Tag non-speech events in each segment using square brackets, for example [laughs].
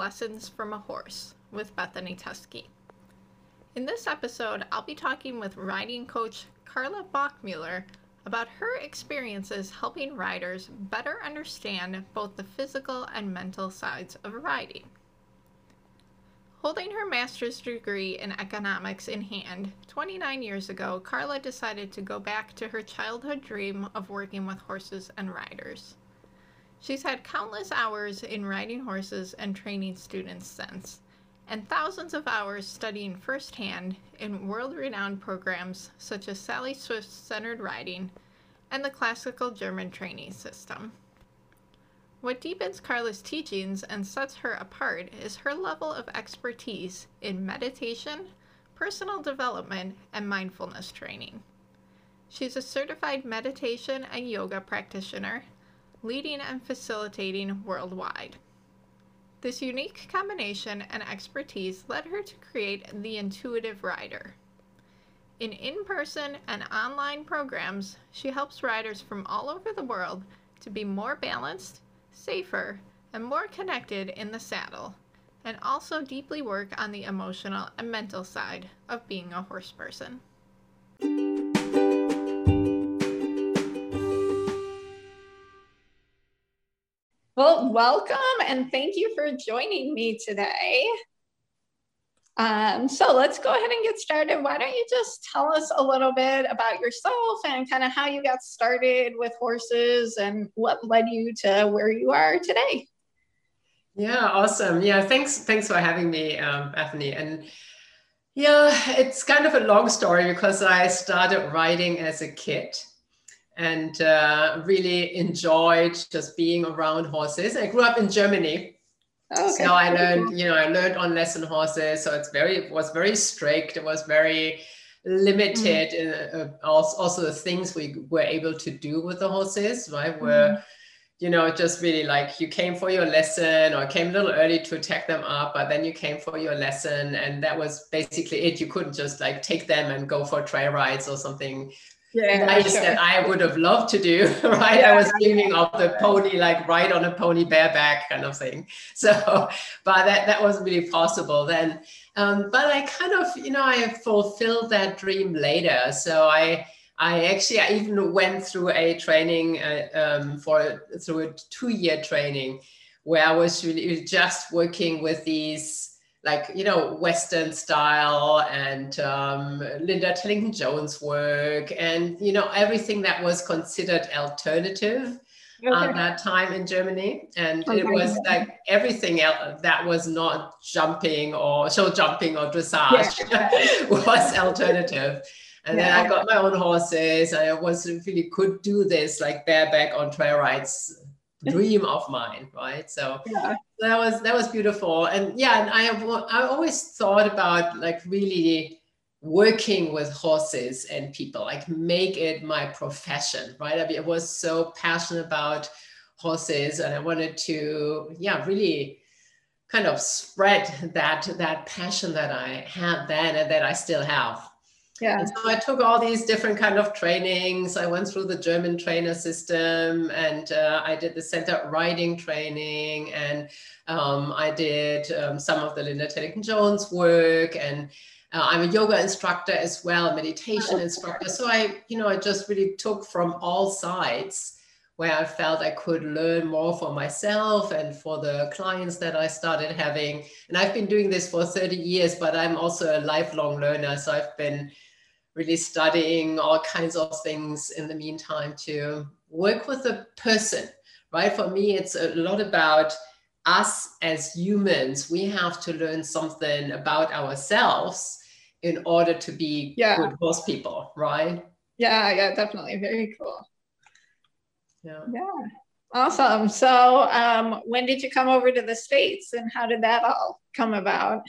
Lessons from a Horse with Bethany Tusky. In this episode, I'll be talking with riding coach Carla Bachmueller about her experiences helping riders better understand both the physical and mental sides of riding. Holding her master's degree in economics in hand, 29 years ago, Carla decided to go back to her childhood dream of working with horses and riders. She's had countless hours in riding horses and training students since, and thousands of hours studying firsthand in world renowned programs such as Sally Swift's Centered Riding and the classical German training system. What deepens Carla's teachings and sets her apart is her level of expertise in meditation, personal development, and mindfulness training. She's a certified meditation and yoga practitioner leading and facilitating worldwide. This unique combination and expertise led her to create the Intuitive Rider. In in person and online programs, she helps riders from all over the world to be more balanced, safer, and more connected in the saddle, and also deeply work on the emotional and mental side of being a horse person. Well, welcome and thank you for joining me today. Um, so let's go ahead and get started. Why don't you just tell us a little bit about yourself and kind of how you got started with horses and what led you to where you are today? Yeah, awesome. Yeah, thanks. Thanks for having me, um, Bethany. And yeah, it's kind of a long story because I started riding as a kid and uh, really enjoyed just being around horses. I grew up in Germany. Oh, okay. So I learned, you know, I learned on lesson horses. So it's very, it was very strict. It was very limited mm. in uh, also, the things we were able to do with the horses, right? Were, mm. you know, just really like you came for your lesson or came a little early to take them up, but then you came for your lesson. And that was basically it. You couldn't just like take them and go for trail rides or something yeah, nice sure. that I would have loved to do, [laughs] right? Yeah, I was dreaming of the pony, like ride on a pony bareback kind of thing. [laughs] So, but that, that wasn't really possible then. Um, but I kind of, you know, I fulfilled that dream later. So I, I actually, I even went through a training uh, um, for, through a two year training where I was really just working with these like you know western style and um, linda tellington jones work and you know everything that was considered alternative okay. at that time in germany and okay. it was like everything else that was not jumping or show jumping or dressage yeah. [laughs] was alternative and yeah. then I got my own horses. I was really could do this like bareback on trail rides dream of mine, right? So yeah. that was that was beautiful, and yeah, and I have I always thought about like really working with horses and people, like make it my profession, right? I mean, I was so passionate about horses, and I wanted to, yeah, really kind of spread that that passion that I had then and that I still have yeah. And so I took all these different kind of trainings. I went through the German trainer system, and uh, I did the center riding training, and um, I did um, some of the Linda Tellington Jones work, and uh, I'm a yoga instructor as well, meditation oh. instructor. So I, you know, I just really took from all sides where I felt I could learn more for myself and for the clients that I started having. And I've been doing this for 30 years, but I'm also a lifelong learner. So I've been really studying all kinds of things in the meantime to work with a person, right? For me, it's a lot about us as humans. We have to learn something about ourselves in order to be yeah. good horse people, right? Yeah, yeah, definitely. Very cool. Yeah. Yeah. Awesome. So, um, when did you come over to the States and how did that all come about?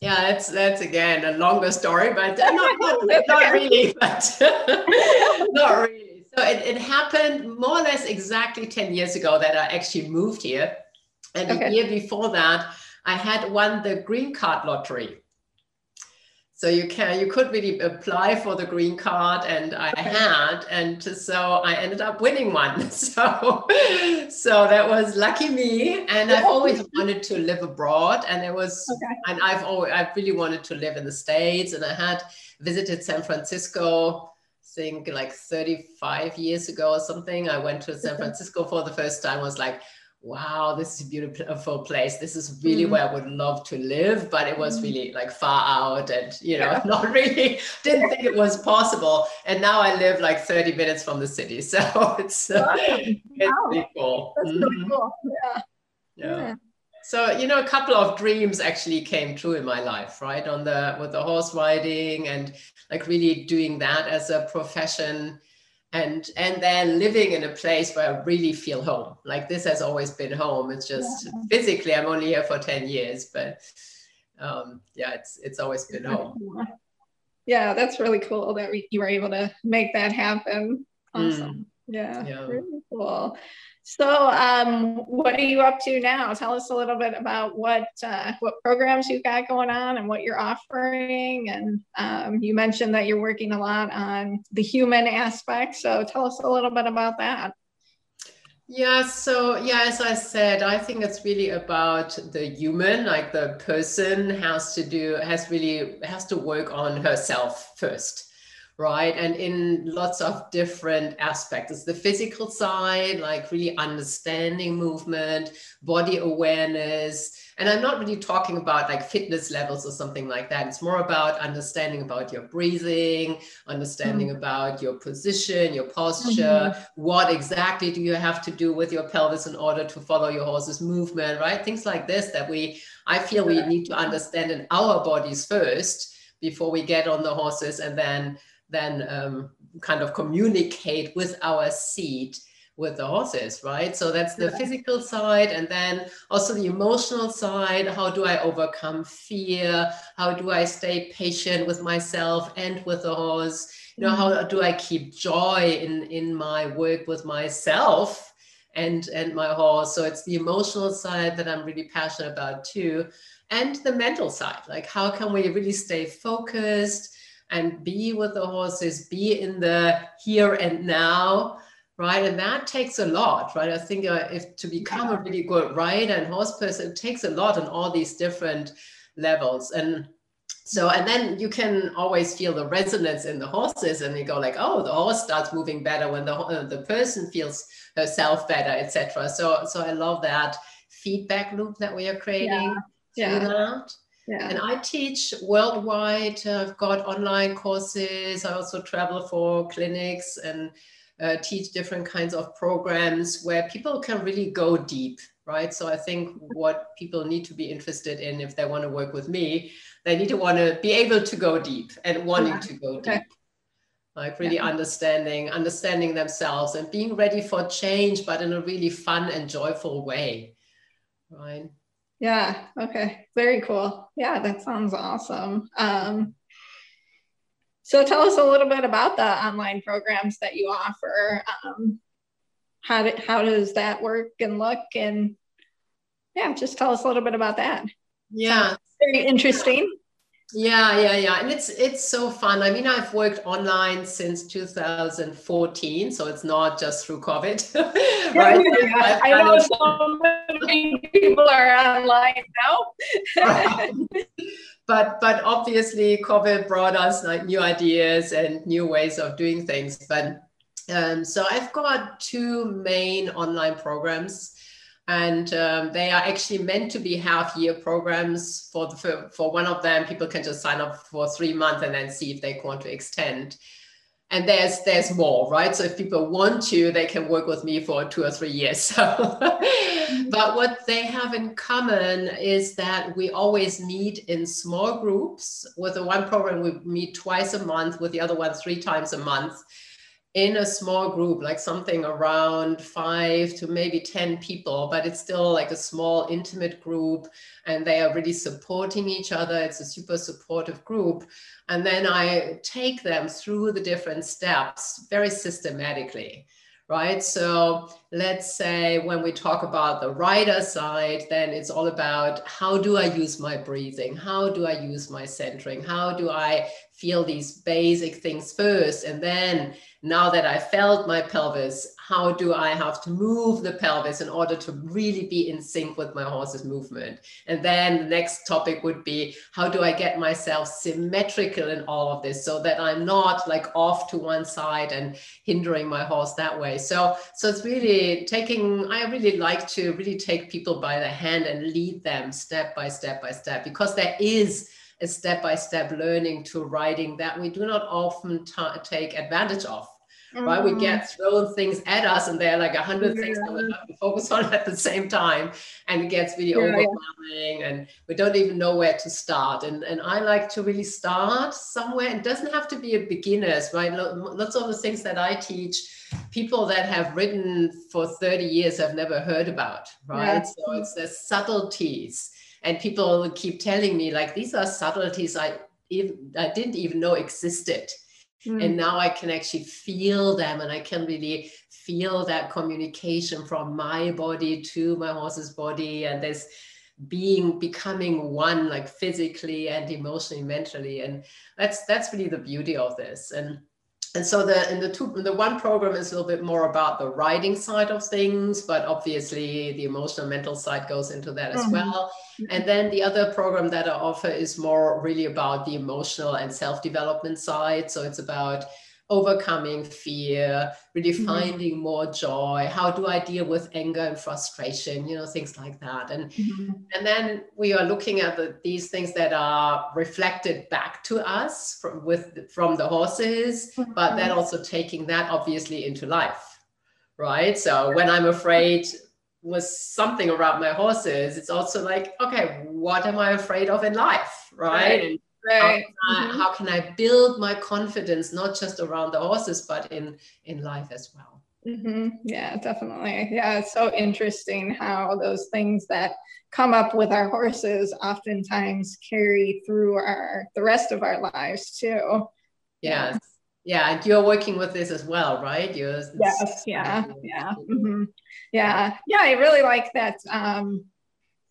Yeah, that's that's again a longer story, but not, not, [laughs] not really, but [laughs] not really. So it, it happened more or less exactly 10 years ago that I actually moved here. And okay. a year before that, I had won the green card lottery. So you can you could really apply for the green card and i had and so i ended up winning one. [laughs] So so that was lucky me. And i've always [laughs] wanted to live abroad and it was okay. and i've always i really wanted to live in the states and i had visited san francisco I think like 35 years ago or something. I went to san francisco for the first time I was like wow, this is a beautiful place. This is really mm. where I would love to live, but it was mm. really like far out and, you know, yeah. [laughs] not really, didn't think it was possible. And now I live like 30 minutes from the city. [laughs] So it's, uh, it's wow. pretty cool. That's mm-hmm. pretty cool. Yeah. yeah. yeah. So, you know, a couple of dreams actually came true in my life, right? On the, with the horse riding and like really doing that as a profession and and then living in a place where I really feel home. Like this has always been home. It's just yeah. physically I'm only here for 10 years, but um, yeah, it's it's always been home. Yeah, that's really cool that you were able to make that happen. Awesome. Mm. Yeah, yeah, really cool. So, um, what are you up to now? Tell us a little bit about what uh, what programs you've got going on and what you're offering. And um, you mentioned that you're working a lot on the human aspect. So, tell us a little bit about that. Yeah, so yeah, as I said, I think it's really about the human, like the person has to do, has really, has to work on herself first right? And in lots of different aspects. It's the physical side, like really understanding movement, body awareness. And I'm not really talking about like fitness levels or something like that. It's more about understanding about your breathing, understanding mm-hmm. about your position, your posture, mm-hmm. what exactly do you have to do with your pelvis in order to follow your horse's movement, right? Things like this that we, I feel we need to understand in our bodies first before we get on the horses and then then um, kind of communicate with our seat with the horses, right? So that's the physical side. And then also the emotional side. How do I overcome fear? How do I stay patient with myself and with the horse? You know, how do I keep joy in, in my work with myself and, and my horse? So it's the emotional side that I'm really passionate about too. And the mental side, like how can we really stay focused? And be with the horses, be in the here and now, right? And that takes a lot, right? I think uh, if to become a really good rider and horse person, it takes a lot on all these different levels. And so, and then you can always feel the resonance in the horses, and you go like, oh, the horse starts moving better when the uh, the person feels herself better, etc. So, so I love that feedback loop that we are creating. Yeah. yeah. Yeah. And I teach worldwide. I've got online courses. I also travel for clinics and uh, teach different kinds of programs where people can really go deep, right? So I think what people need to be interested in if they want to work with me, they need to want to be able to go deep and wanting yeah. to go deep. Okay. Like really yeah. understanding, understanding themselves and being ready for change, but in a really fun and joyful way. Right. Yeah. Okay. Very cool. Yeah, that sounds awesome. Um, so tell us a little bit about the online programs that you offer. Um, how, do, how does that work and look? And yeah, just tell us a little bit about that. Yeah. Sounds very interesting. Yeah, yeah, yeah. And it's it's so fun. I mean, I've worked online since 2014, so it's not just through COVID. [laughs] right? Yeah, I know so many people are online now. [laughs] but but obviously COVID brought us like new ideas and new ways of doing things. But um, so I've got two main online programs and um, they are actually meant to be half year programs for the for, for one of them. People can just sign up for three months and then see if they want to extend. And there's there's more right? So if people want to they can work with me for two or three years. [laughs] But what they have in common is that we always meet in small groups. With the one program we meet twice a month with the other one three times a month in a small group, like something around five to maybe 10 people, but it's still like a small, intimate group, and they are really supporting each other. It's a super supportive group. And then I take them through the different steps very systematically, right? So let's say when we talk about the rider side, then it's all about how do I use my breathing? How do I use my centering? How do I feel these basic things first? And then now that I felt my pelvis, how do I have to move the pelvis in order to really be in sync with my horse's movement? And then the next topic would be how do I get myself symmetrical in all of this so that I'm not like off to one side and hindering my horse that way. So so it's really taking I really like to really take people by the hand and lead them step by step by step because there is a step-by-step learning to riding that we do not often t- take advantage of mm-hmm. right? We get thrown things at us, and there are like a hundred yeah. things that we have to focus on [laughs] at the same time, and it gets really yeah, overwhelming, yeah. and we don't even know where to start. And and I like to really start somewhere. It doesn't have to be a beginners, right? Lots of the things that I teach people that have ridden for 30 years have never heard about, right? So it's the subtleties. And people keep telling me, like, these are subtleties I even I didn't even know existed. Mm. And now I can actually feel them and I can really feel that communication from my body to my horse's body and this being becoming one like physically and emotionally mentally and that's that's really the beauty of this and and so the in the two the one program is a little bit more about the riding side of things but obviously the emotional mental side goes into that as mm-hmm. well. And then the other program that i offer is more really about the emotional and self-development side. So it's about overcoming fear, really mm-hmm. finding more joy. How do I deal with anger and frustration? You know, things like that. And mm-hmm. and then we are looking at the, these things that are reflected back to us from with from the horses, mm-hmm. but then also taking that obviously into life, right? So when I'm afraid with something around my horses, it's also like, okay, what am I afraid of in life, right? right. Right. How can, I, mm-hmm. how can I build my confidence not just around the horses but in in life as well? Mm-hmm. Yeah, definitely. Yeah, it's so interesting how those things that come up with our horses oftentimes carry through our the rest of our lives too. Yes. Yeah, and you're working with this as well, right? You're, yes. Yeah. Yeah. Mm-hmm. Yeah. Yeah. I really like that. Um,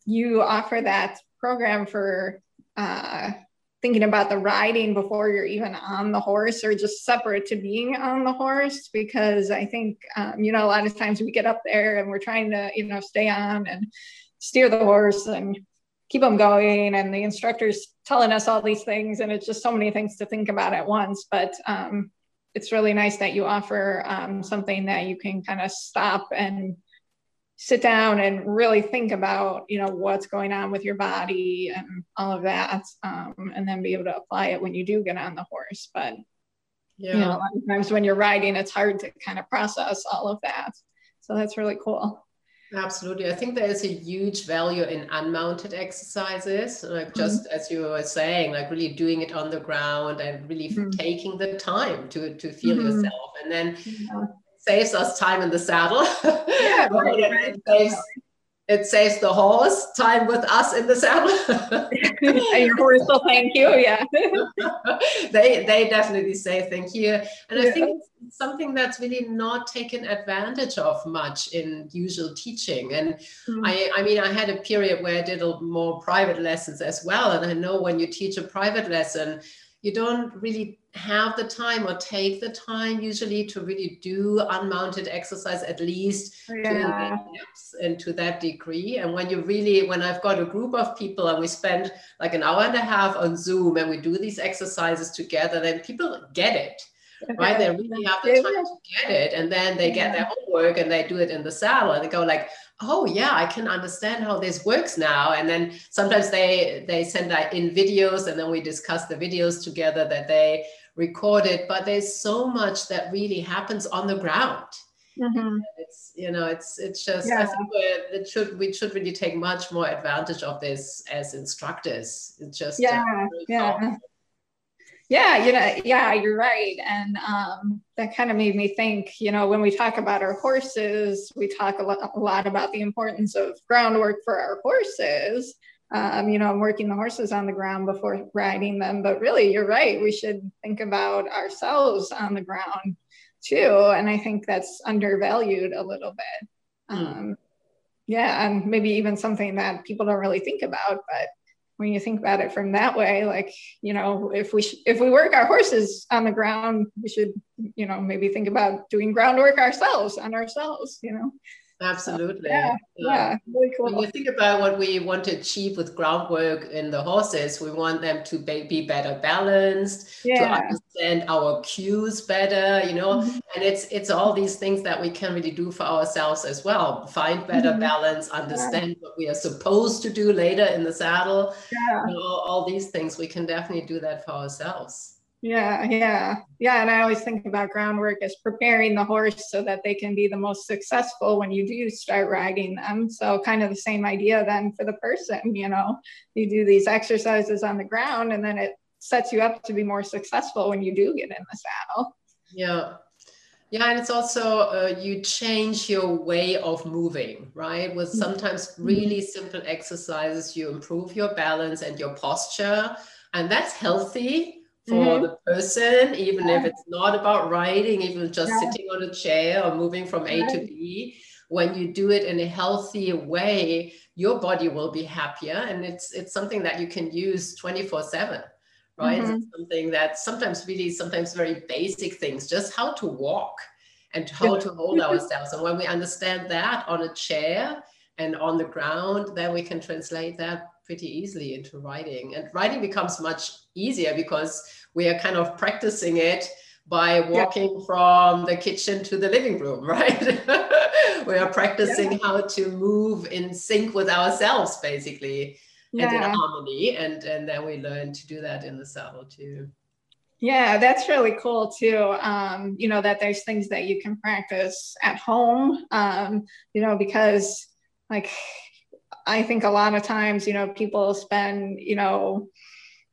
you offer that program for uh, thinking about the riding before you're even on the horse or just separate to being on the horse because i think um, you know a lot of times we get up there and we're trying to you know stay on and steer the horse and keep them going and the instructors telling us all these things and it's just so many things to think about at once. But um, it's really nice that you offer um, something that you can kind of stop and sit down and really think about you know what's going on with your body and all of that um, and then be able to apply it when you do get on the horse but yeah. you know a lot of times when you're riding it's hard to kind of process all of that so that's really cool absolutely i think there is a huge value in unmounted exercises like mm-hmm. just mm-hmm. as you were saying like really doing it on the ground and really mm-hmm. taking the time to to feel mm-hmm. yourself and then yeah saves us time in the saddle. [laughs] Yeah, right, it, saves, it saves the horse time with us in the saddle. [laughs] and your horse will thank you. Yeah. [laughs] they they definitely say thank you. And yeah. I think it's something that's really not taken advantage of much in usual teaching. And mm-hmm. I I mean I had a period where I did a more private lessons as well. And I know when you teach a private lesson, you don't really have the time or take the time usually to really do unmounted exercise at least oh, yeah. to, and to that degree and when you really when i've got a group of people and we spend like an hour and a half on zoom and we do these exercises together then people get it. Right? They really have the time to get it and then they get their homework and they do it in the saddle and they go like oh yeah i can understand how this works now. And then sometimes they they send that in videos and then we discuss the videos together that they recorded. But there's so much that really happens on the ground. Mm-hmm. it's you know it's it's just yeah. i think it should we should really take much more advantage of this as instructors. It's just yeah. yeah. powerful. Yeah, you know, yeah, you're right. And um, that kind of made me think, you know, when we talk about our horses, we talk a lot, a lot about the importance of groundwork for our horses. Um, you know, I'm working the horses on the ground before riding them. But really, you're right. We should think about ourselves on the ground too. And I think that's undervalued a little bit. Mm. Um, yeah, and maybe even something that people don't really think about, but when you think about it from that way like you know if we sh- if we work our horses on the ground we should you know maybe think about doing groundwork ourselves on ourselves you know Absolutely. Yeah, yeah, really cool. When you think about what we want to achieve with groundwork in the horses, we want them to be better balanced, yeah. to understand our cues better, you know, mm-hmm. and it's it's all these things that we can really do for ourselves as well. Find better mm-hmm. balance, understand yeah. what we are supposed to do later in the saddle. Yeah. You know, all these things we can definitely do that for ourselves. Yeah, yeah, yeah. And I always think about groundwork as preparing the horse so that they can be the most successful when you do start riding them. So, kind of the same idea then for the person, you know, you do these exercises on the ground and then it sets you up to be more successful when you do get in the saddle. Yeah. Yeah, and it's also uh, you change your way of moving, right? With mm-hmm. sometimes really simple exercises, you improve your balance and your posture, and that's healthy for mm-hmm. the person, even yeah. if it's not about riding, even just yeah. sitting on a chair or moving from A to B. When you do it in a healthy way, your body will be happier, and it's it's something that you can use twenty four seven, right? Mm-hmm. Something that sometimes really sometimes very basic things, just how to walk and how to hold ourselves. And when we understand that on a chair and on the ground, then we can translate that pretty easily into riding. And riding becomes much easier because we are kind of practicing it by walking yeah. from the kitchen to the living room, [laughs] right? we are practicing yeah. how to move in sync with ourselves, basically, yeah. and in harmony. And, and then we learn to do that in the saddle too. Yeah, that's really cool too. Um, you know, that there's things that you can practice at home, um, you know, because like I think a lot of times, you know, people spend, you know,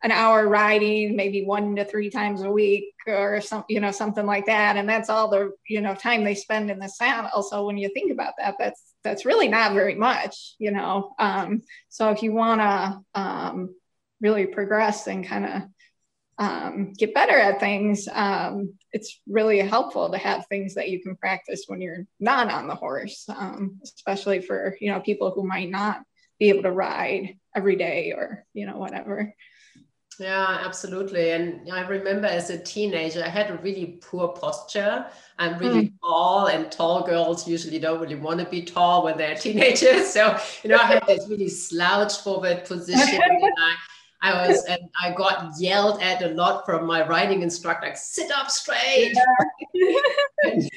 an hour riding maybe one to three times a week or some you know something like that. And that's all the you know time they spend in the saddle so when you think about that that's that's really not very much you know. Um, so if you want to um, really progress and kind of um, get better at things um, it's really helpful to have things that you can practice when you're not on the horse um, especially for you know people who might not be able to ride every day or you know whatever. Yeah absolutely. And i remember as a teenager i had a really poor posture. I'm really mm. tall and tall girls usually don't really want to be tall when they're [laughs] teenagers. So you know i had this really slouched forward position [laughs] and I, I was and I got yelled at a lot from my riding instructor, like sit up straight. Yeah. [laughs] and,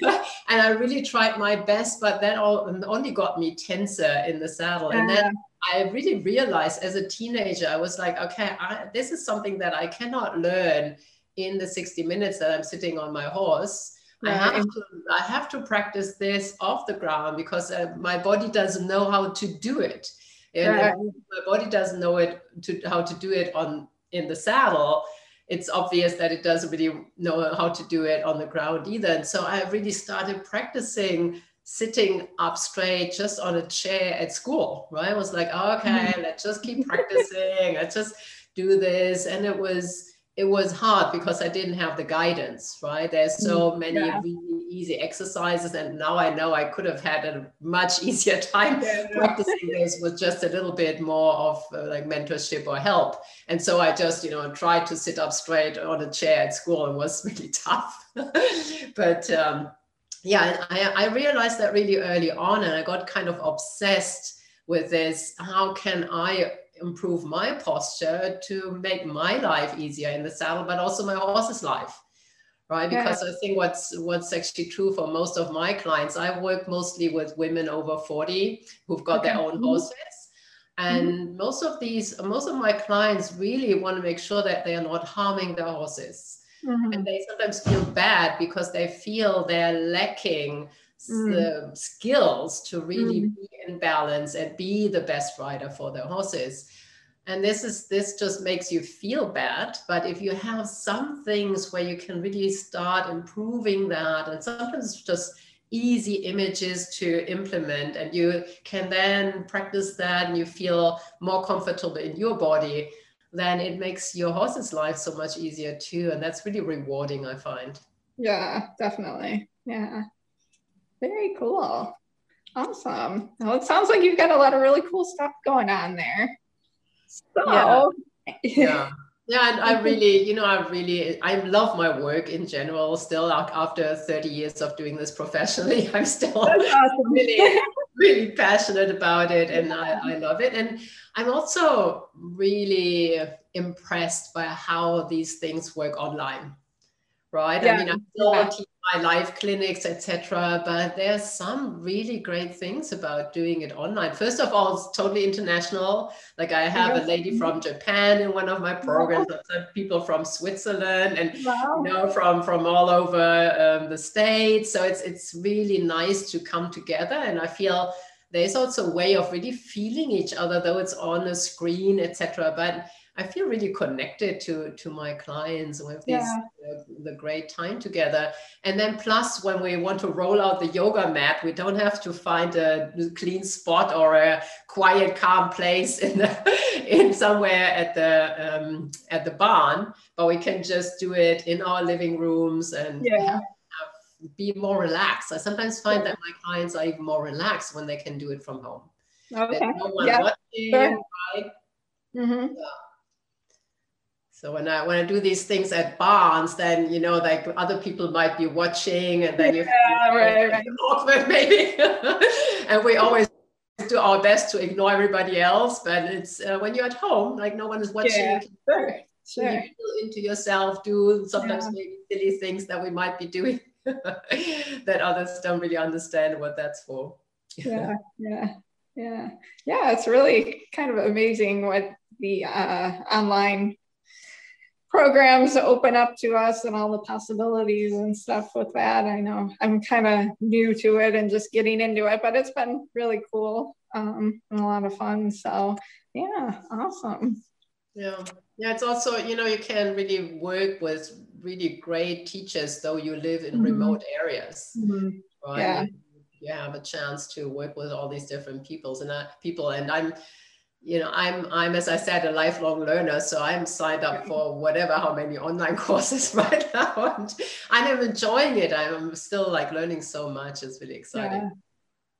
and, I really tried my best, but that all only got me tenser in the saddle. Yeah. And then I really realized as a teenager, I was like, okay, I, this is something that I cannot learn in the 60 minutes that I'm sitting on my horse. I have to I have to practice this off the ground because uh, my body doesn't know how to do it and right. my body doesn't know it to how to do it on in the saddle it's obvious that it doesn't really know how to do it on the ground either and so i really started practicing sitting up straight just on a chair at school right i was like okay mm-hmm. let's just keep practicing let's just do this and it was it was hard because I didn't have the guidance, right? There's so mm, many yeah. really easy exercises, and now I know I could have had a much [laughs] easier time yeah. practicing this with just a little bit more of uh, like mentorship or help. And so I just, you know, tried to sit up straight on a chair at school and was [laughs] really tough. but um, yeah, I, I realized that really early on, and I got kind of obsessed with this. How can I improve my posture to make my life easier in the saddle, but also my horse's life, right? Because yeah. I think what's what's actually true for most of my clients, I work mostly with women over 40 who've got okay. their own mm-hmm. horses. And mm-hmm. most of these, most of my clients really want to make sure that they are not harming their horses. Mm-hmm. And they sometimes feel bad because they feel they're lacking mm. the skills to really mm. be in balance and be the best rider for their horses and this is this just makes you feel bad but if you have some things where you can really start improving that and sometimes just easy images to implement and you can then practice that and you feel more comfortable in your body then it makes your horse's life so much easier too and that's really rewarding i find Yeah, definitely. Yeah. Very cool. Awesome. Well, it sounds like you've got a lot of really cool stuff going on there. So, yeah. [laughs] yeah. Yeah, and I really, you know, I really, I love my work in general. Still, after 30 years of doing this professionally, [laughs] I'm still [laughs] awesome. really, really passionate about it, and I, I love it. And I'm also really impressed by how these things work online, right? Yeah. I mean, I teach my live clinics, etc. But there's some really great things about doing it online. First of all, it's totally international. Like I have a lady from Japan in one of my programs, wow. people from Switzerland, and wow. you know from from all over um, the states. So it's it's really nice to come together, and I feel there's also a way of really feeling each other, though it's on a screen, etc. But I feel really connected to to my clients with this yeah. uh, the great time together. And then plus when we want to roll out the yoga mat, we don't have to find a clean spot or a quiet, calm place in the, [laughs] in somewhere at the um, at the barn, but we can just do it in our living rooms and yeah. be more relaxed. I sometimes find yeah. that my clients are even more relaxed when they can do it from home. Okay. no one yeah. watching, sure. right? Mm-hmm. Yeah. So when I when I do these things at barns, then you know, like other people might be watching, and then you yeah, right, right. [laughs] awkward maybe. [laughs] and we always do our best to ignore everybody else, but it's uh, when you're at home, like no one is watching. Yeah, sure, sure. You feel into yourself, do sometimes yeah. maybe silly things that we might be doing [laughs] that others don't really understand what that's for. yeah, yeah, yeah, yeah. It's really kind of amazing what the uh, online programs open up to us and all the possibilities and stuff with that. I know I'm kind of new to it and just getting into it, but it's been really cool um, and a lot of fun. So yeah, awesome. Yeah. Yeah, it's also, you know, you can really work with really great teachers, though you live in mm-hmm. remote areas. Mm-hmm. Right. Yeah. You have a chance to work with all these different peoples and uh, people. And I'm you know i'm i'm as i said a lifelong learner so i'm signed up for whatever how many online [laughs] courses right now and i'm enjoying it. I'm still like learning so much. It's really exciting.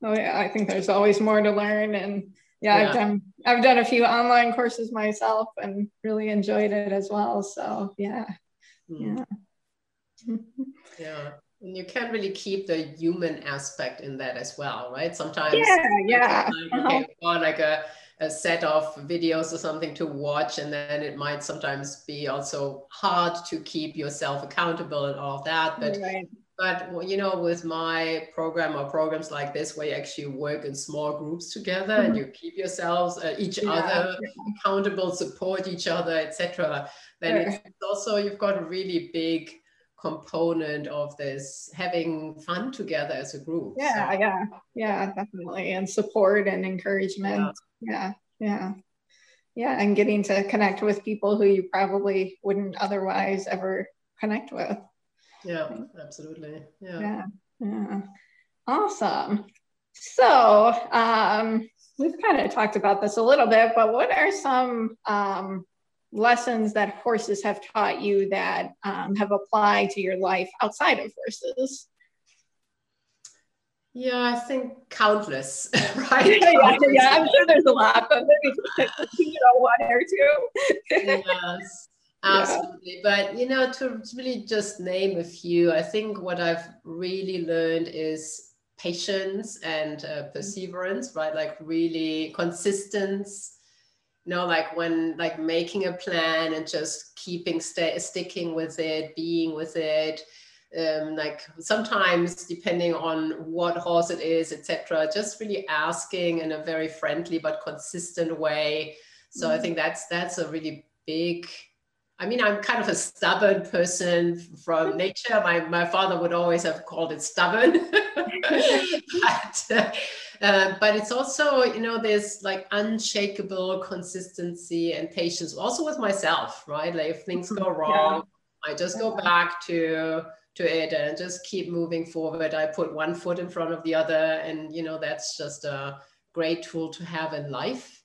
Yeah. oh yeah i think there's always more to learn and yeah, yeah, i've done i've done a few online courses myself and really enjoyed it as well so yeah. Mm. yeah. [laughs] Yeah and you can't really keep the human aspect in that as well right? Sometimes yeah yeah. like, okay, uh-huh. like a a set of videos or something to watch and then it might sometimes be also hard to keep yourself accountable and all of that but right. but you know with my program or programs like this where you actually work in small groups together mm-hmm. and you keep yourselves uh, each yeah. other accountable support each other etc then sure. it's also you've got a really big component of this having fun together as a group yeah so. yeah yeah definitely and support and encouragement yeah yeah yeah. Yeah and getting to connect with people who you probably wouldn't otherwise ever connect with. Yeah absolutely. Yeah. Yeah, yeah. awesome. So um, we've kind of talked about this a little bit but what are some um, lessons that horses have taught you that um, have applied to your life outside of horses yeah, I think countless, [laughs] right? [laughs] yeah, yeah, I'm sure there's a lot, but maybe you know one or two. yes, [laughs] absolutely. Yeah. But you know, to really just name a few, I think what I've really learned is patience and uh, mm-hmm. perseverance, right? Like really consistency. You know, like when like making a plan and just keeping st- sticking with it, being with it um, like sometimes depending on what horse it is etc just really asking in a very friendly but consistent way. So mm-hmm. i think that's that's a really big i mean i'm kind of a stubborn person from [laughs] nature. My, my father would always have called it stubborn. [laughs] But, uh, but it's also you know there's like unshakable consistency and patience also with myself right? Like if things go [laughs] wrong yeah. i just go back to to it and just keep moving forward. I put one foot in front of the other, and you know that's just a great tool to have in life.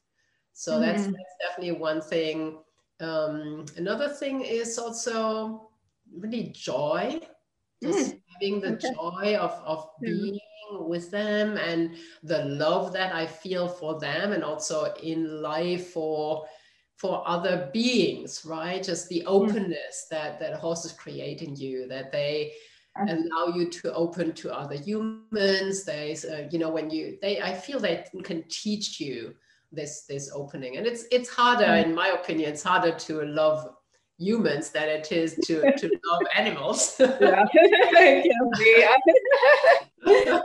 So mm-hmm. that's, that's definitely one thing. Um, another thing is also really joy. just mm. having the okay. joy of, of being with them and the love that I feel for them and also in life for for other beings, right? Just the openness that that horses create in you, that they allow you to open to other humans. They, uh, you know, when you they, I feel they can teach you this this opening, and it's it's harder, in my opinion, it's harder to love humans than it is to, to [laughs] love animals. yeah. [laughs] [laughs]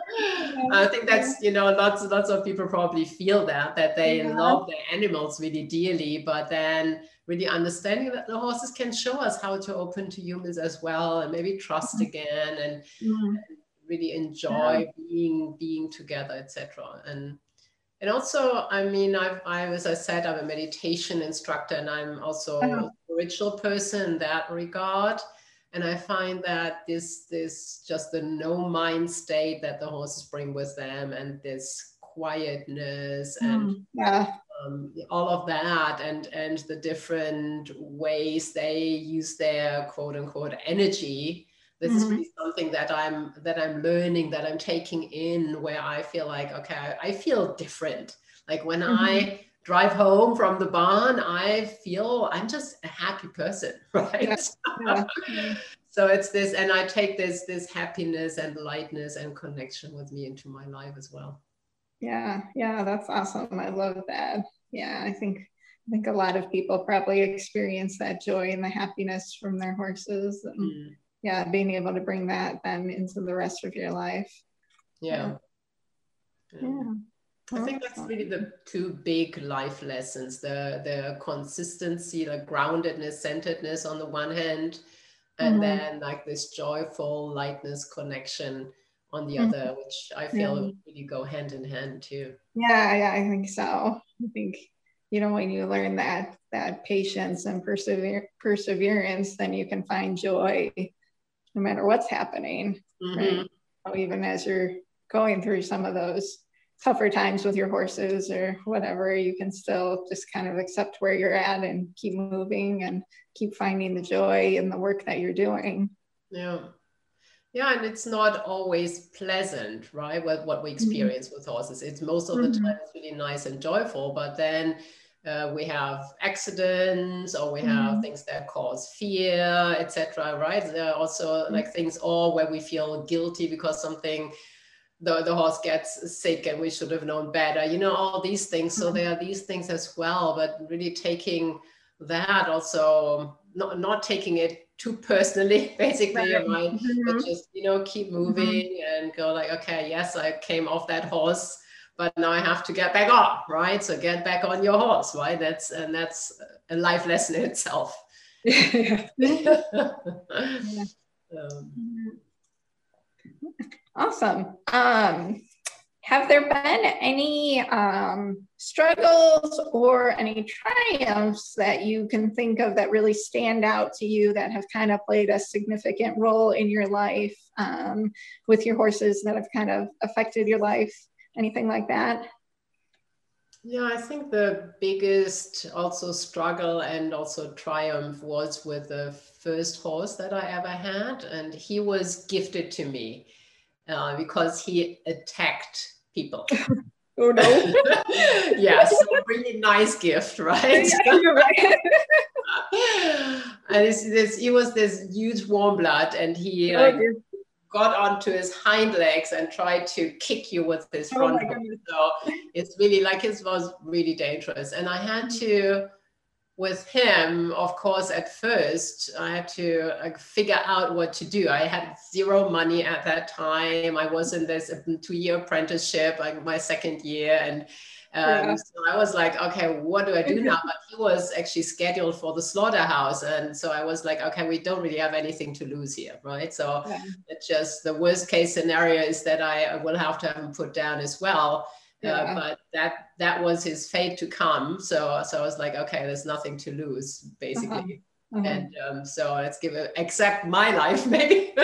I think that's you know lots lots of people probably feel that that they yeah. love their animals really dearly, but then really understanding that the horses can show us how to open to humans as well and maybe trust mm-hmm. again and, mm-hmm. really enjoy yeah. being being together, etc. And and also, I mean, I've, I, as I said, I'm a meditation instructor and I'm also uh-huh. a spiritual person in that regard. And I find that this, this just the no mind state that the horses bring with them and this quietness and mm, yeah. um, all of that and, and the different ways they use their quote unquote energy this mm-hmm. is really something that i'm that i'm learning that i'm taking in where i feel like okay i feel different like when mm-hmm. i drive home from the barn i feel i'm just a happy person [laughs] right yeah. Yeah. so it's this and i take this this happiness and lightness and connection with me into my life as well yeah yeah that's awesome i love that yeah i think I think a lot of people probably experience that joy and the happiness from their horses. And, mm yeah being able to bring that then into the rest of your life yeah yeah, yeah. I think that's really the two big life lessons the the consistency the groundedness centeredness on the one hand and mm-hmm. then like this joyful lightness connection on the mm-hmm. other which i feel yeah. really go hand in hand too yeah yeah i think so i think you know when you learn that that patience and persever- perseverance then you can find joy no matter what's happening, mm-hmm. right? So even as you're going through some of those tougher times with your horses or whatever, you can still just kind of accept where you're at and keep moving and keep finding the joy in the work that you're doing. Yeah. Yeah, and it's not always pleasant, right? What, what we mm-hmm. experience mm-hmm. with horses. It's most of the mm-hmm. time it's really nice and joyful, but then uh, we have accidents or we have mm-hmm. things that cause fear etc right there are also mm-hmm. like things or where we feel guilty because something the, the horse gets sick and we should have known better you know all these things so mm-hmm. there are these things as well but really taking that also not, not taking it too personally [laughs] basically right, right? Mm-hmm. but just you know keep mm-hmm. moving and go like okay yes i came off that horse but now I have to get back on, right? So get back on your horse, right? That's and that's a life lesson in itself. [laughs] [laughs] um, awesome. Um, have there been any um, struggles or any triumphs that you can think of that really stand out to you that have kind of played a significant role in your life um, with your horses that have kind of affected your life? anything like that? Yeah, I think the biggest also struggle and also triumph was with the first horse that I ever had. And he was gifted to me uh, because he attacked people. [laughs] oh no. [laughs] yes, a really nice gift, right? Yeah, you're right. [laughs] and it's, this, he was this huge warm blood and he oh, like, got onto his hind legs and tried to kick you with his oh front oh So it's really like it was really dangerous. And I had to, with him, of course, at first, I had to like, figure out what to do. I had zero money at that time. I was in this two year apprenticeship, like my second year. And um, yeah. So I was like, okay, what do I do now? [laughs] But he was actually scheduled for the slaughterhouse. And so I was like, okay, we don't really have anything to lose here, right? So yeah. it's just the worst case scenario is that I will have to have him put down as well. Uh, yeah. But that that was his fate to come. So so I was like, okay, there's nothing to lose, basically. Uh-huh. Uh-huh. And um, so let's give it, accept my life, [laughs] maybe. [laughs]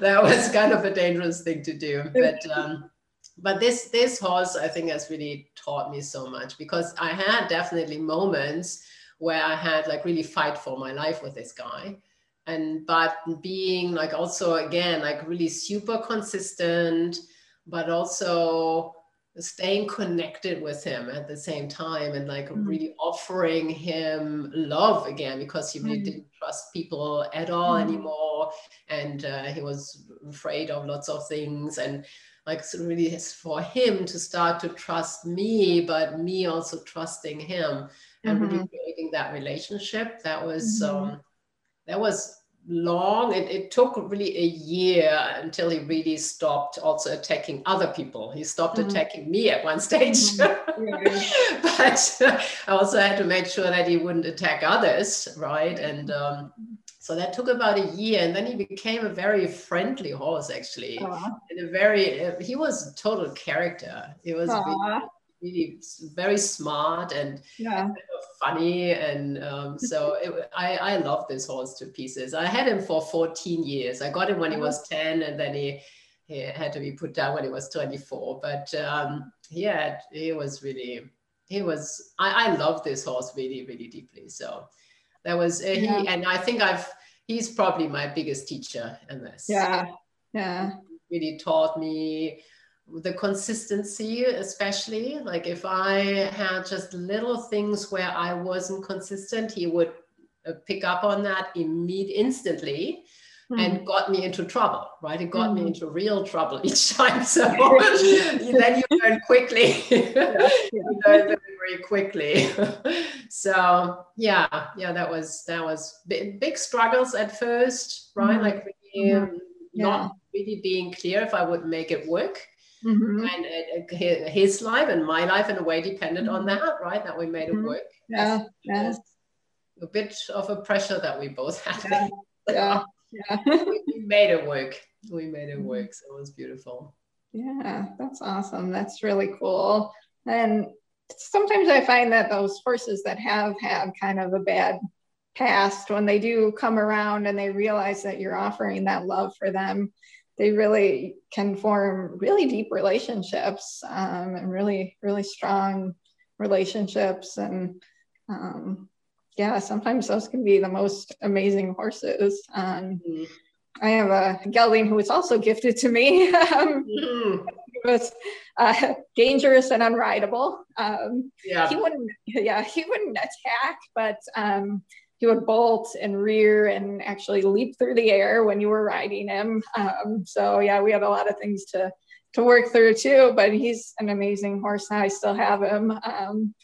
that was kind of a dangerous thing to do. But um, but this this horse i think has really taught me so much because i had definitely moments where i had like really fight for my life with this guy and but being like also again like really super consistent but also staying connected with him at the same time and like mm. really offering him love again because he really mm. didn't trust people at all mm. anymore and uh, he was afraid of lots of things and like so really for him to start to trust me but me also trusting him and mm-hmm. really creating that relationship that was mm-hmm. um that was long. It, it took really a year until he really stopped also attacking other people. He stopped mm-hmm. attacking me at one [laughs] stage. Mm-hmm. [laughs] but [laughs] i also had to make sure that he wouldn't attack others right? And um, so that took about a year. And then he became a very friendly horse actually. Aww. and a very uh, he was a total character. He was really, really, very smart and yeah funny and um, so [laughs] it, I, I love this horse to pieces. I had him for 14 years. I got him when he was 10 and then he, he had to be put down when he was 24 but um, he he was really he was i, I love this horse really really deeply. So that was uh, yeah. he and i think i've he's probably my biggest teacher in this. Yeah yeah. He really taught me the consistency especially like if i had just little things where i wasn't consistent he would uh, pick up on that immediately instantly mm. and got me into trouble right it got mm. me hmm. into real trouble [laughs] each time so [laughs] [laughs] then you learn quickly yeah, you learn very quickly so yeah yeah that was that was big, big struggles at first right mm. like really, mm-hmm. yeah. not really being clear if i would make it work Mm-hmm. And it, his life and my life, in a way, depended on mm-hmm. that, right? That we made it mm-hmm. work. Yeah, yeah. A bit of a pressure that we both had. Yeah, [laughs] yeah. we made it work. We made it work. So it was beautiful. Yeah, that's awesome. That's really cool. And sometimes I find that those horses that have had kind of a bad past, when they do come around and they realize that you're offering that love for them, they really can form really deep relationships um, and really really strong relationships and um, yeah sometimes those can be the most amazing horses um, mm-hmm. i have a gelding who was also gifted to me [laughs] um, mm-hmm. [laughs] was uh, dangerous and unrideable um, yeah. he wouldn't yeah he wouldn't attack but um, he would bolt and rear and actually leap through the air when you were riding him. Um, so yeah, we had a lot of things to to work through too. But he's an amazing horse. I still have him. Um,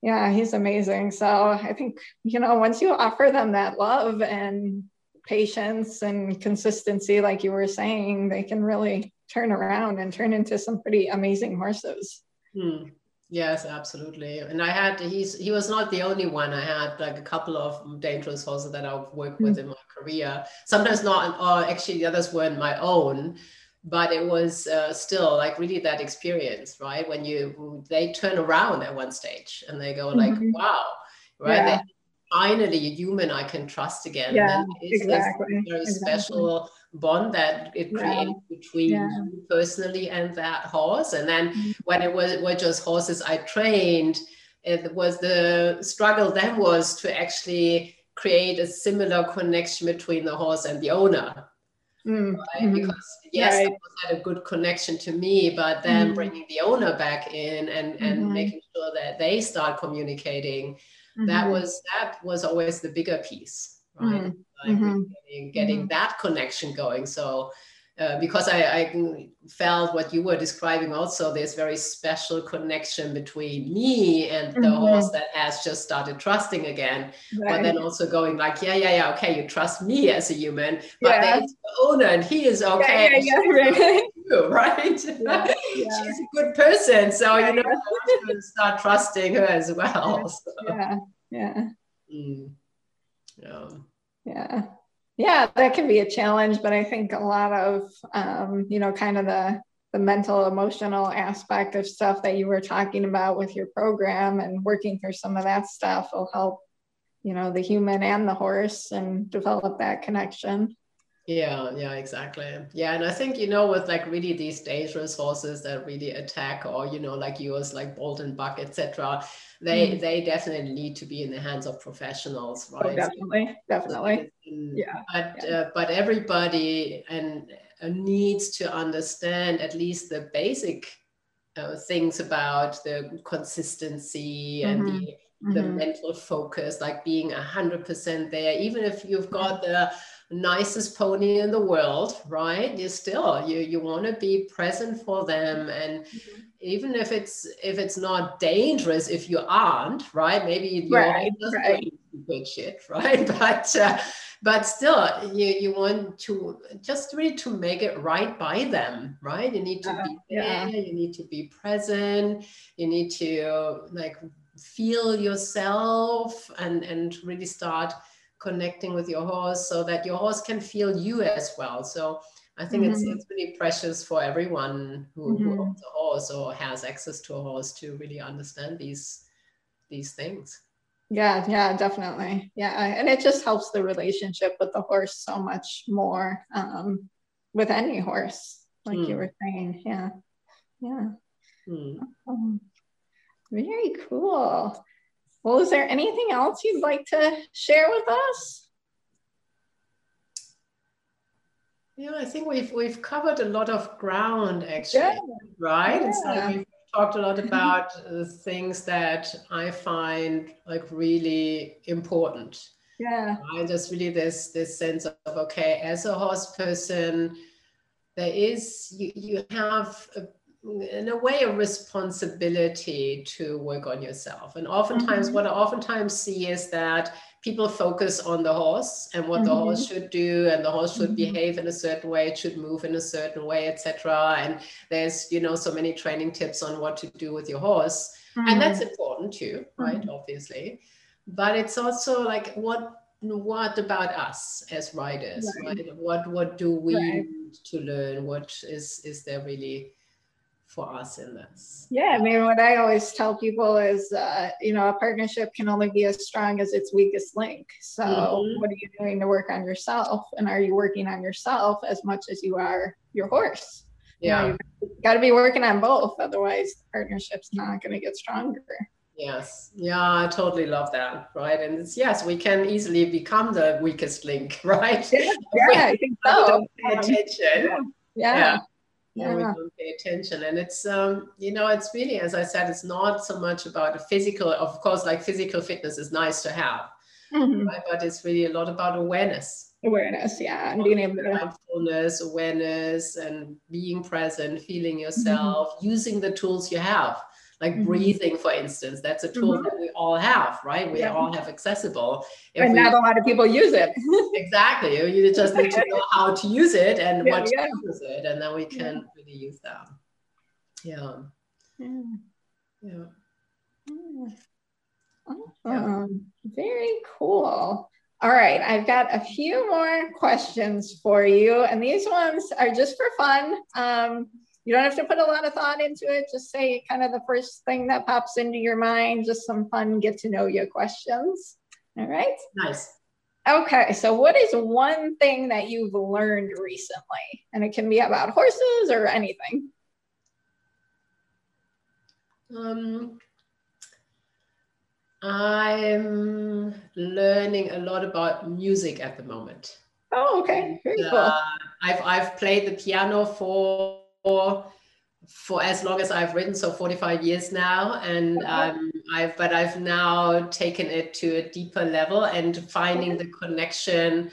yeah, he's amazing. So I think you know once you offer them that love and patience and consistency, like you were saying, they can really turn around and turn into some pretty amazing horses. Hmm. Yes, absolutely. And I had he's he was not the only one. I had like a couple of dangerous horses that I've worked with mm. in my career. Sometimes not, or actually the others weren't my own, but it was uh, still like really that experience, right? When you they turn around at one stage and they go like, mm-hmm. "Wow!" Right? Yeah. Finally a human I can trust again. Yeah, exactly. A very exactly. special bond that it created yeah. between yeah. you personally and that horse. And then mm-hmm. when it was were just horses I trained, it was the struggle then was to actually create a similar connection between the horse and the owner. Mm-hmm. Right? Because yes, right. had a good connection to me, but then mm-hmm. bringing the owner back in and and mm-hmm. making sure that they start communicating, that mm-hmm. was that was always the bigger piece, right? Mm-hmm like mm-hmm. getting, getting mm-hmm. that connection going. So uh, because I, I, felt what you were describing also this very special connection between me and the mm-hmm. horse that has just started trusting again right. but then also going like yeah yeah yeah okay you trust me as a human but yeah. there's the owner and he is okay yeah, yeah, right, you, right? Yeah, she's [laughs] [laughs] [laughs] a good person so you know to start trusting her as well so. yeah yeah. Mm. yeah. Yeah. Yeah that can be a challenge but i think a lot of um, you know kind of the the mental emotional aspect of stuff that you were talking about with your program and working through some of that stuff will help you know the human and the horse and develop that connection yeah yeah exactly yeah and i think you know with like really these dangerous horses that really attack or you know like yours like bolt and buck etc they mm. they definitely need to be in the hands of professionals oh, right oh, definitely definitely yeah. But yeah. Uh, but everybody and uh, needs to understand at least the basic uh, things about the consistency and mm-hmm. the the mm-hmm. mental focus, like being a hundred percent there, even if you've got the nicest pony in the world, right? You still you you want to be present for them, and mm-hmm. even if it's if it's not dangerous, if you aren't, right? Maybe you're right, right. good shit, [laughs] right? But uh, but still, you you want to just really to make it right by them, right? You need to uh, be there. Yeah. You need to be present. You need to like feel yourself and and really start connecting with your horse so that your horse can feel you as well so i think mm-hmm. it's it's really precious for everyone who, mm-hmm. who, owns a horse or has access to a horse to really understand these these things yeah yeah definitely yeah and it just helps the relationship with the horse so much more um, with any horse like mm. you were saying yeah yeah mm. um, very cool. Well, is there anything else you'd like to share with us? Yeah, I think we've we've covered a lot of ground actually, yeah. right? Yeah. It's like we've talked a lot about uh, things that I find like really important. Yeah. I just really this this sense of okay, as a horse person, there is you you have a in a way a responsibility to work on yourself and oftentimes mm-hmm. what i oftentimes see is that people focus on the horse and what mm-hmm. the horse should do and the horse should mm-hmm. behave in a certain way it should move in a certain way etc and there's you know so many training tips on what to do with your horse and that's mm-hmm. important too right mm-hmm. obviously but it's also like what what about us as riders right. right? what what do we right. need to learn what is is there really for us in this. Yeah, I mean, what I always tell people is, uh, you know, a partnership can only be as strong as its weakest link. So, mm-hmm. what are you doing to work on yourself? And are you working on yourself as much as you are your horse? Yeah, you know, you've got to be working on both. Otherwise, the partnership's not going to get stronger. Yes. Yeah, I totally love that. Right. And it's yes, we can easily become the weakest link, [laughs] right? Yeah, [laughs] yeah I think so. Attention. yeah. yeah. Yeah yeah. we don't pay attention and it's um you know it's really as i said it's not so much about a physical of course like physical fitness is nice to have mm-hmm. right? but it's really a lot about awareness awareness yeah and being able to mindfulness awareness and being present feeling yourself mm-hmm. using the tools you have like mm-hmm. breathing for instance that's a tool mm-hmm. that we all have right we yeah. all have accessible if and we, not a lot of people use it [laughs] exactly you just need to know how to use it and yeah, what yeah. to use it and then we can really use them yeah yeah, Awesome. Very cool. All right, I've got a few more questions for you, and these ones are just for fun. Um, you don't have to put a lot of thought into it. Just say kind of the first thing that pops into your mind, just some fun get to know you questions. All right. Nice. Okay, so what is one thing that you've learned recently? And it can be about horses or anything. Um, I'm learning a lot about music at the moment. Oh, okay, very cool. Uh, I've I've played the piano for for for as long as I've ridden, so 45 years now. And um, I've, but I've now taken it to a deeper level and finding the connection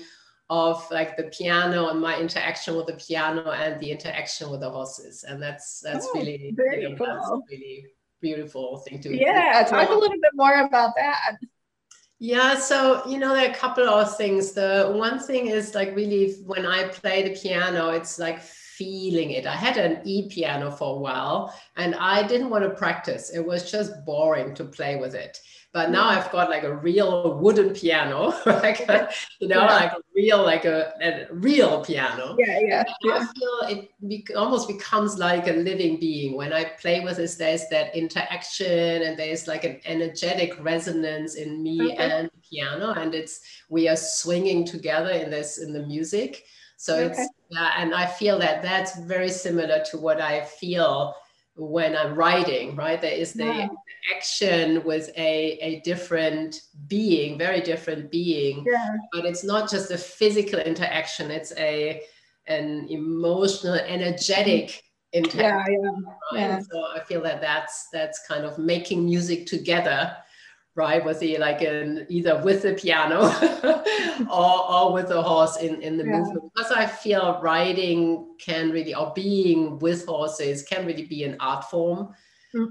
of like the piano and my interaction with the piano and the interaction with the horses. And that's, that's oh, really, you know, cool. that's really beautiful thing to Yeah. Talk a little bit more about that. Yeah, so you know, there are a couple of things. The one thing is like really when I play the piano, it's like feeling it. I had an e piano for a while and I didn't want to practice. It was just boring to play with it. But now mm. I've got like a real wooden piano, [laughs] like you know, yeah. like a real, like a, a real piano. Yeah, yeah. yeah. I feel it be- almost becomes like a living being. When I play with this, there's that interaction and there's like an energetic resonance in me okay. and the piano, and it's we are swinging together in this in the music. So okay. it's yeah, and I feel that that's very similar to what I feel when I'm riding, right? There is the yeah. action with a, a different being, very different being. Yeah. But it's not just a physical interaction, it's a an emotional, energetic interaction. Yeah, yeah, right? yeah. So I feel that that's that's kind of making music together right? Was he like in either with the piano [laughs] or, or with the horse in in the yeah. movement? Because i feel riding can really or being with horses can really be an art form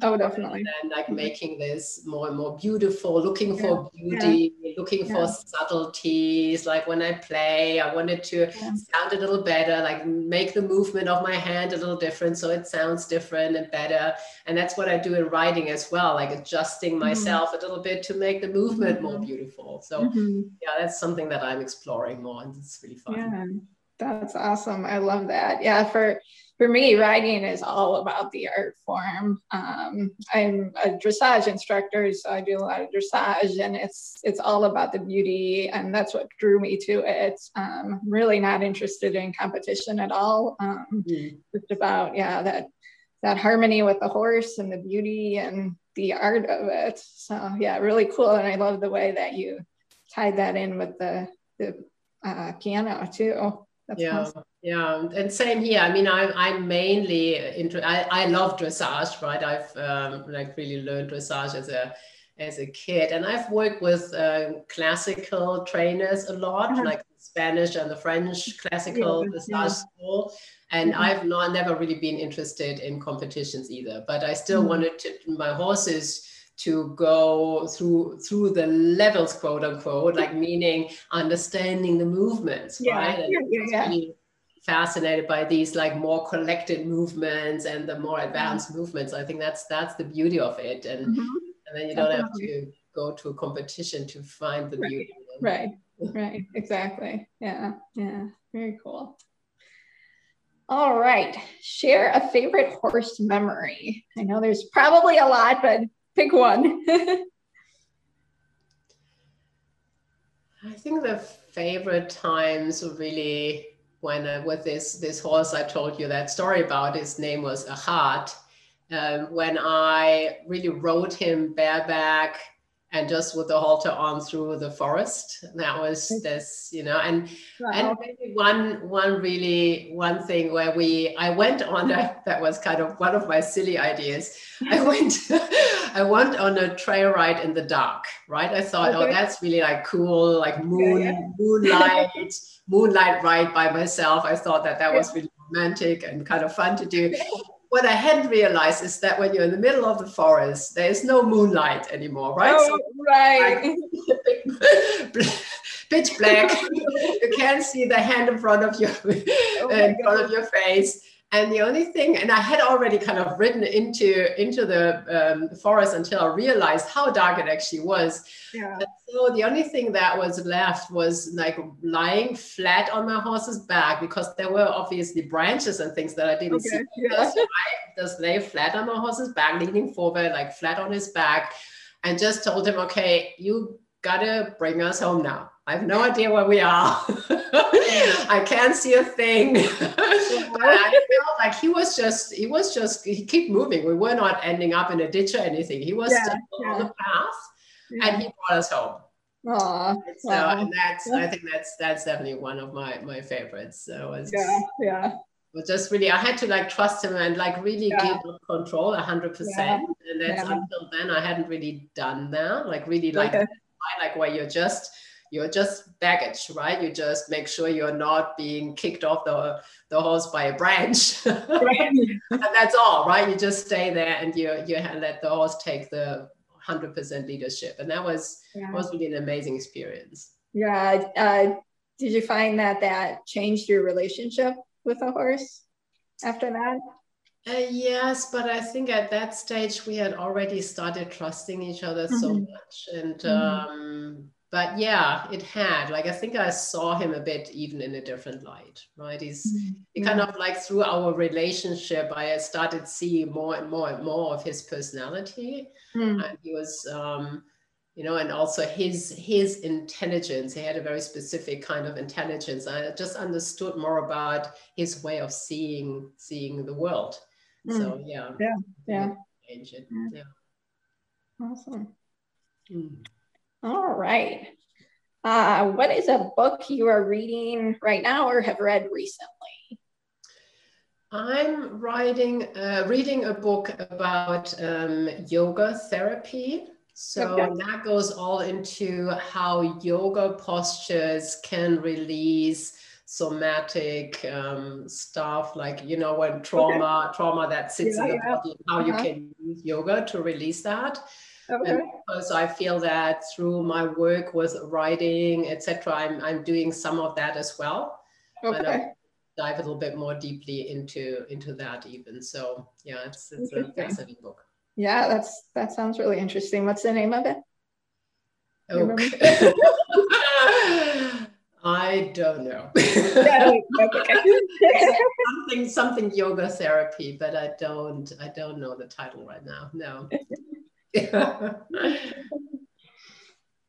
oh, definitely. And like making this more and more beautiful, looking yeah. for beauty, yeah. looking yeah. for subtleties. Like when I play, I wanted to sound a little better, like make the movement of my hand a little different so it sounds different and better. And that's what I do in riding as well, like adjusting mm-hmm. myself mm-hmm. a little bit to make the movement mm-hmm. more beautiful. So mm-hmm. yeah, that's something that I'm exploring more and it's really fun. Yeah, that's awesome. I love that. Yeah, for for me, riding is all about the art form. Um, I'm a dressage instructor, so I do a lot of dressage, and it's it's all about the beauty, and that's what drew me to it. Um, really not interested in competition at all. Um, mm. Just about yeah that that harmony with the horse and the beauty and the art of it. So yeah, really cool, and I love the way that you tied that in with the the uh, piano too. That's yeah. Awesome. Yeah, and same here. I mean, I'm I'm mainly into. I, I love dressage, right? I've um, like really learned dressage as a as a kid, and I've worked with uh, classical trainers a lot, uh-huh. like Spanish and the French classical yeah, dressage school. And mm-hmm. I've not never really been interested in competitions either, but I still mm-hmm. wanted to, my horses to go through through the levels, quote unquote, like meaning understanding the movements, yeah, right? yeah, yeah, yeah fascinated by these like more collected movements and the more advanced mm-hmm. movements. I think that's that's the beauty of it, and mm-hmm. and then you don't have to go to a competition to find the right. beauty. Right, right, exactly. Yeah, yeah, very cool. All right, share a favorite horse memory. I know there's probably a lot, but pick one. [laughs] I think the favorite times really when uh, with this this horse I told you that story about, his name was Ahat. Um, when I really rode him bareback and just with the halter on through the forest. That was this, you know, and wow. and maybe one one really one thing where we I went on a [laughs] that was kind of one of my silly ideas. I [laughs] went [laughs] I went on a trail ride in the dark, right? I thought, oh, okay. oh, that's really like cool, like moon yeah, yeah. moonlight moonlight ride by myself. I thought that that was really romantic and kind of fun to do what I hadn't realized is that when you're in the middle of the forest, there is no moonlight anymore, right? Oh, so, right. [laughs] pitch black. [laughs] you can't see the hand in front of your oh in front of your face and the only thing and i had already kind of ridden into into the um, forest until i realized how dark it actually was yeah. so the only thing that was left was like lying flat on my horse's back because there were obviously branches and things that i didn't okay. see yeah. so i just lay flat on my horse's back leaning forward like flat on his back and just told him okay you gotta bring us home now I have no idea where we are. [laughs] I can't see a thing. [laughs] But I felt like he was just, he was just, he kept moving. We were not ending up in a ditch or anything. He was yeah, yeah. on the path yeah. and he brought us home. Aww, so wow. and that's I think that's that's definitely one of my my favorites. So it's yeah, yeah. But just really I had to like trust him and like really yeah. give control hundred percent. And that's until then I hadn't really done that. Like really like okay. like where you're just you're just baggage, right? You just make sure you're not being kicked off the, the horse by a branch. [laughs] and that's all, right? You just stay there and you, you let the horse take the 100% leadership. And that was, yeah. was really an amazing experience. Yeah. Uh, did you find that that changed your relationship with a horse after that? Uh, yes, but I think at that stage we had already started trusting each other mm-hmm. so much. And mm-hmm. um, but yeah, it had. Like I think I saw him a bit even in a different light, right? He's mm-hmm. he kind of like through our relationship, I started seeing more and more and more of his personality, mm. and he was, um, you know, and also his his intelligence. He had a very specific kind of intelligence. I just understood more about his way of seeing seeing the world. Mm. So yeah. Yeah. Yeah. Change it. Yeah. Awesome. Mm. All right. Uh, what is a book you are reading right now or have read recently? I'm writing, uh, reading a book about um, yoga therapy. So okay. that goes all into how yoga postures can release somatic um, stuff, like you know when trauma, okay. trauma that sits yeah, in the yeah. body, how uh-huh. you can use yoga to release that. Okay. And because I feel that through my work with riding, etc., I'm I'm doing some of that as well. Okay dive a little bit more deeply into into that even. So yeah, it's it's a fascinating book. Yeah, that's that sounds really interesting. What's the name of it? Okay. [laughs] I don't know. [laughs] something something yoga therapy, but I don't I don't know the title right now. No. [laughs]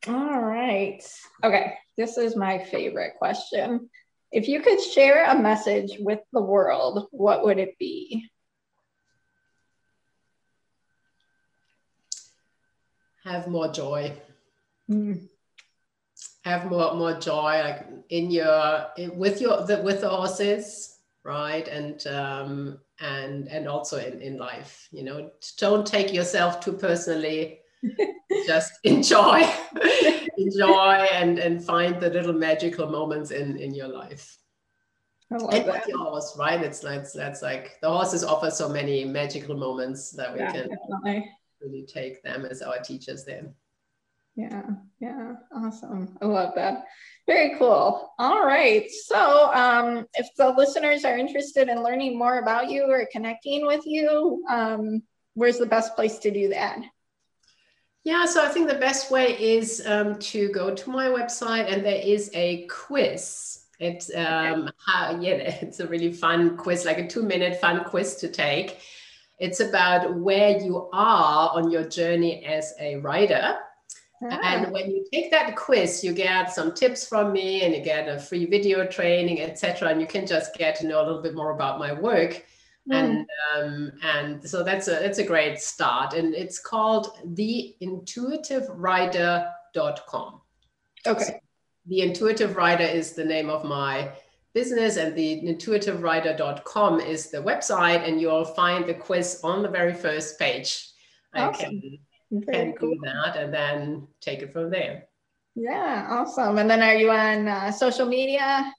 All right. Okay. This is my favorite question. If you could share a message with the world, what would it be? Have more joy. Mm. Have more more joy, like in your with your the, with the horses, right? And um, and and also in in life, you know, don't take yourself too personally. [laughs] Just enjoy [laughs] enjoy and and find the little magical moments in in your life and with your horse, right? It's like that's like the horses offer so many magical moments that we yeah, can definitely. really take them as our teachers then. Yeah, yeah, awesome. I love that. Very cool. All right. So, um, if the listeners are interested in learning more about you or connecting with you, um, where's the best place to do that? Yeah, so I think the best way is um, to go to my website and there is a quiz. It's um, how, yeah, it's a really fun quiz, like a two minute fun quiz to take. It's about where you are on your journey as a rider. Ah. And when you take that quiz, you get some tips from me and you get a free video training, etc. And you can just get to know a little bit more about my work. Mm. And um, and so that's a that's a great start. And it's called theintuitiverider.com. Okay. So the Intuitive Rider is the name of my business, and the intuitiverider.com is the website, and you'll find the quiz on the very first page. Awesome. I can, can cool. do that and then take it from there. Yeah, awesome. And then are you on uh, social media?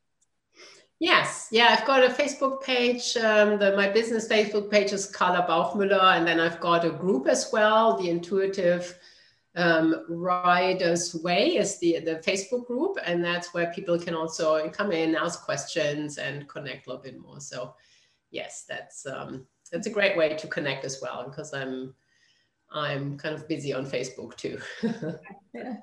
Yes, yeah, I've got a Facebook page. Um, the, my business Facebook page is Carla Bauchmüller, and then I've got a group as well, the Intuitive um, Riders Way is the, the Facebook group, and that's where people can also come in, ask questions, and connect a little bit more. So, yes, that's um, that's a great way to connect as well because I'm I'm kind of busy on Facebook too. [laughs] yeah.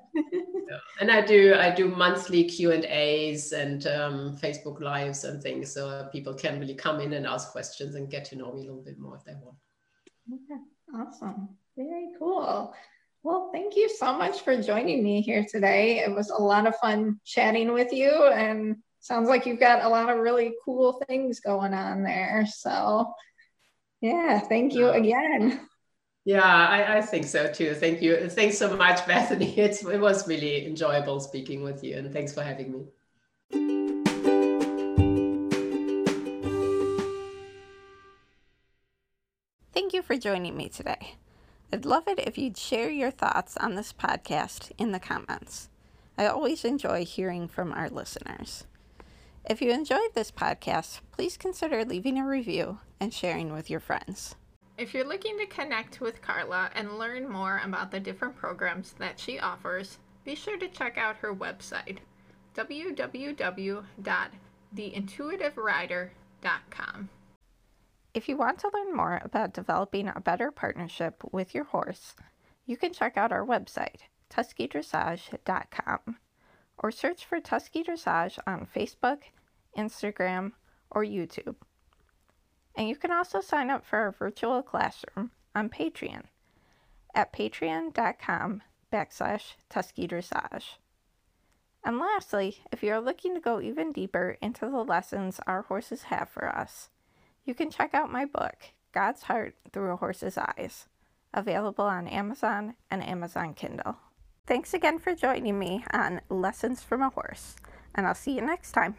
and I do I do monthly Q and A's and um, Facebook lives and things, so people can really come in and ask questions and get to know me a little bit more if they want. Okay, awesome, very cool. Well, thank you so much for joining me here today. It was a lot of fun chatting with you, and sounds like you've got a lot of really cool things going on there. So, yeah, thank you again. Yeah, I, I think so too. Thank you. Thanks so much, [laughs] Bethany. It's, it was really enjoyable speaking with you, and thanks for having me. Thank you for joining me today. I'd love it if you'd share your thoughts on this podcast in the comments. I always enjoy hearing from our listeners. If you enjoyed this podcast, please consider leaving a review and sharing with your friends. If you're looking to connect with Carla and learn more about the different programs that she offers, be sure to check out her website, www.theintuitiverider.com. If you want to learn more about developing a better partnership with your horse, you can check out our website, tuskydressage.com, or search for Tusky Dressage on Facebook, Instagram, or YouTube. And you can also sign up for our virtual classroom on Patreon at patreon.com backslash Tusky Dressage. And lastly, if you are looking to go even deeper into the lessons our horses have for us, you can check out my book, God's Heart Through a Horse's Eyes, available on Amazon and Amazon Kindle. Thanks again for joining me on Lessons from a Horse, and I'll see you next time.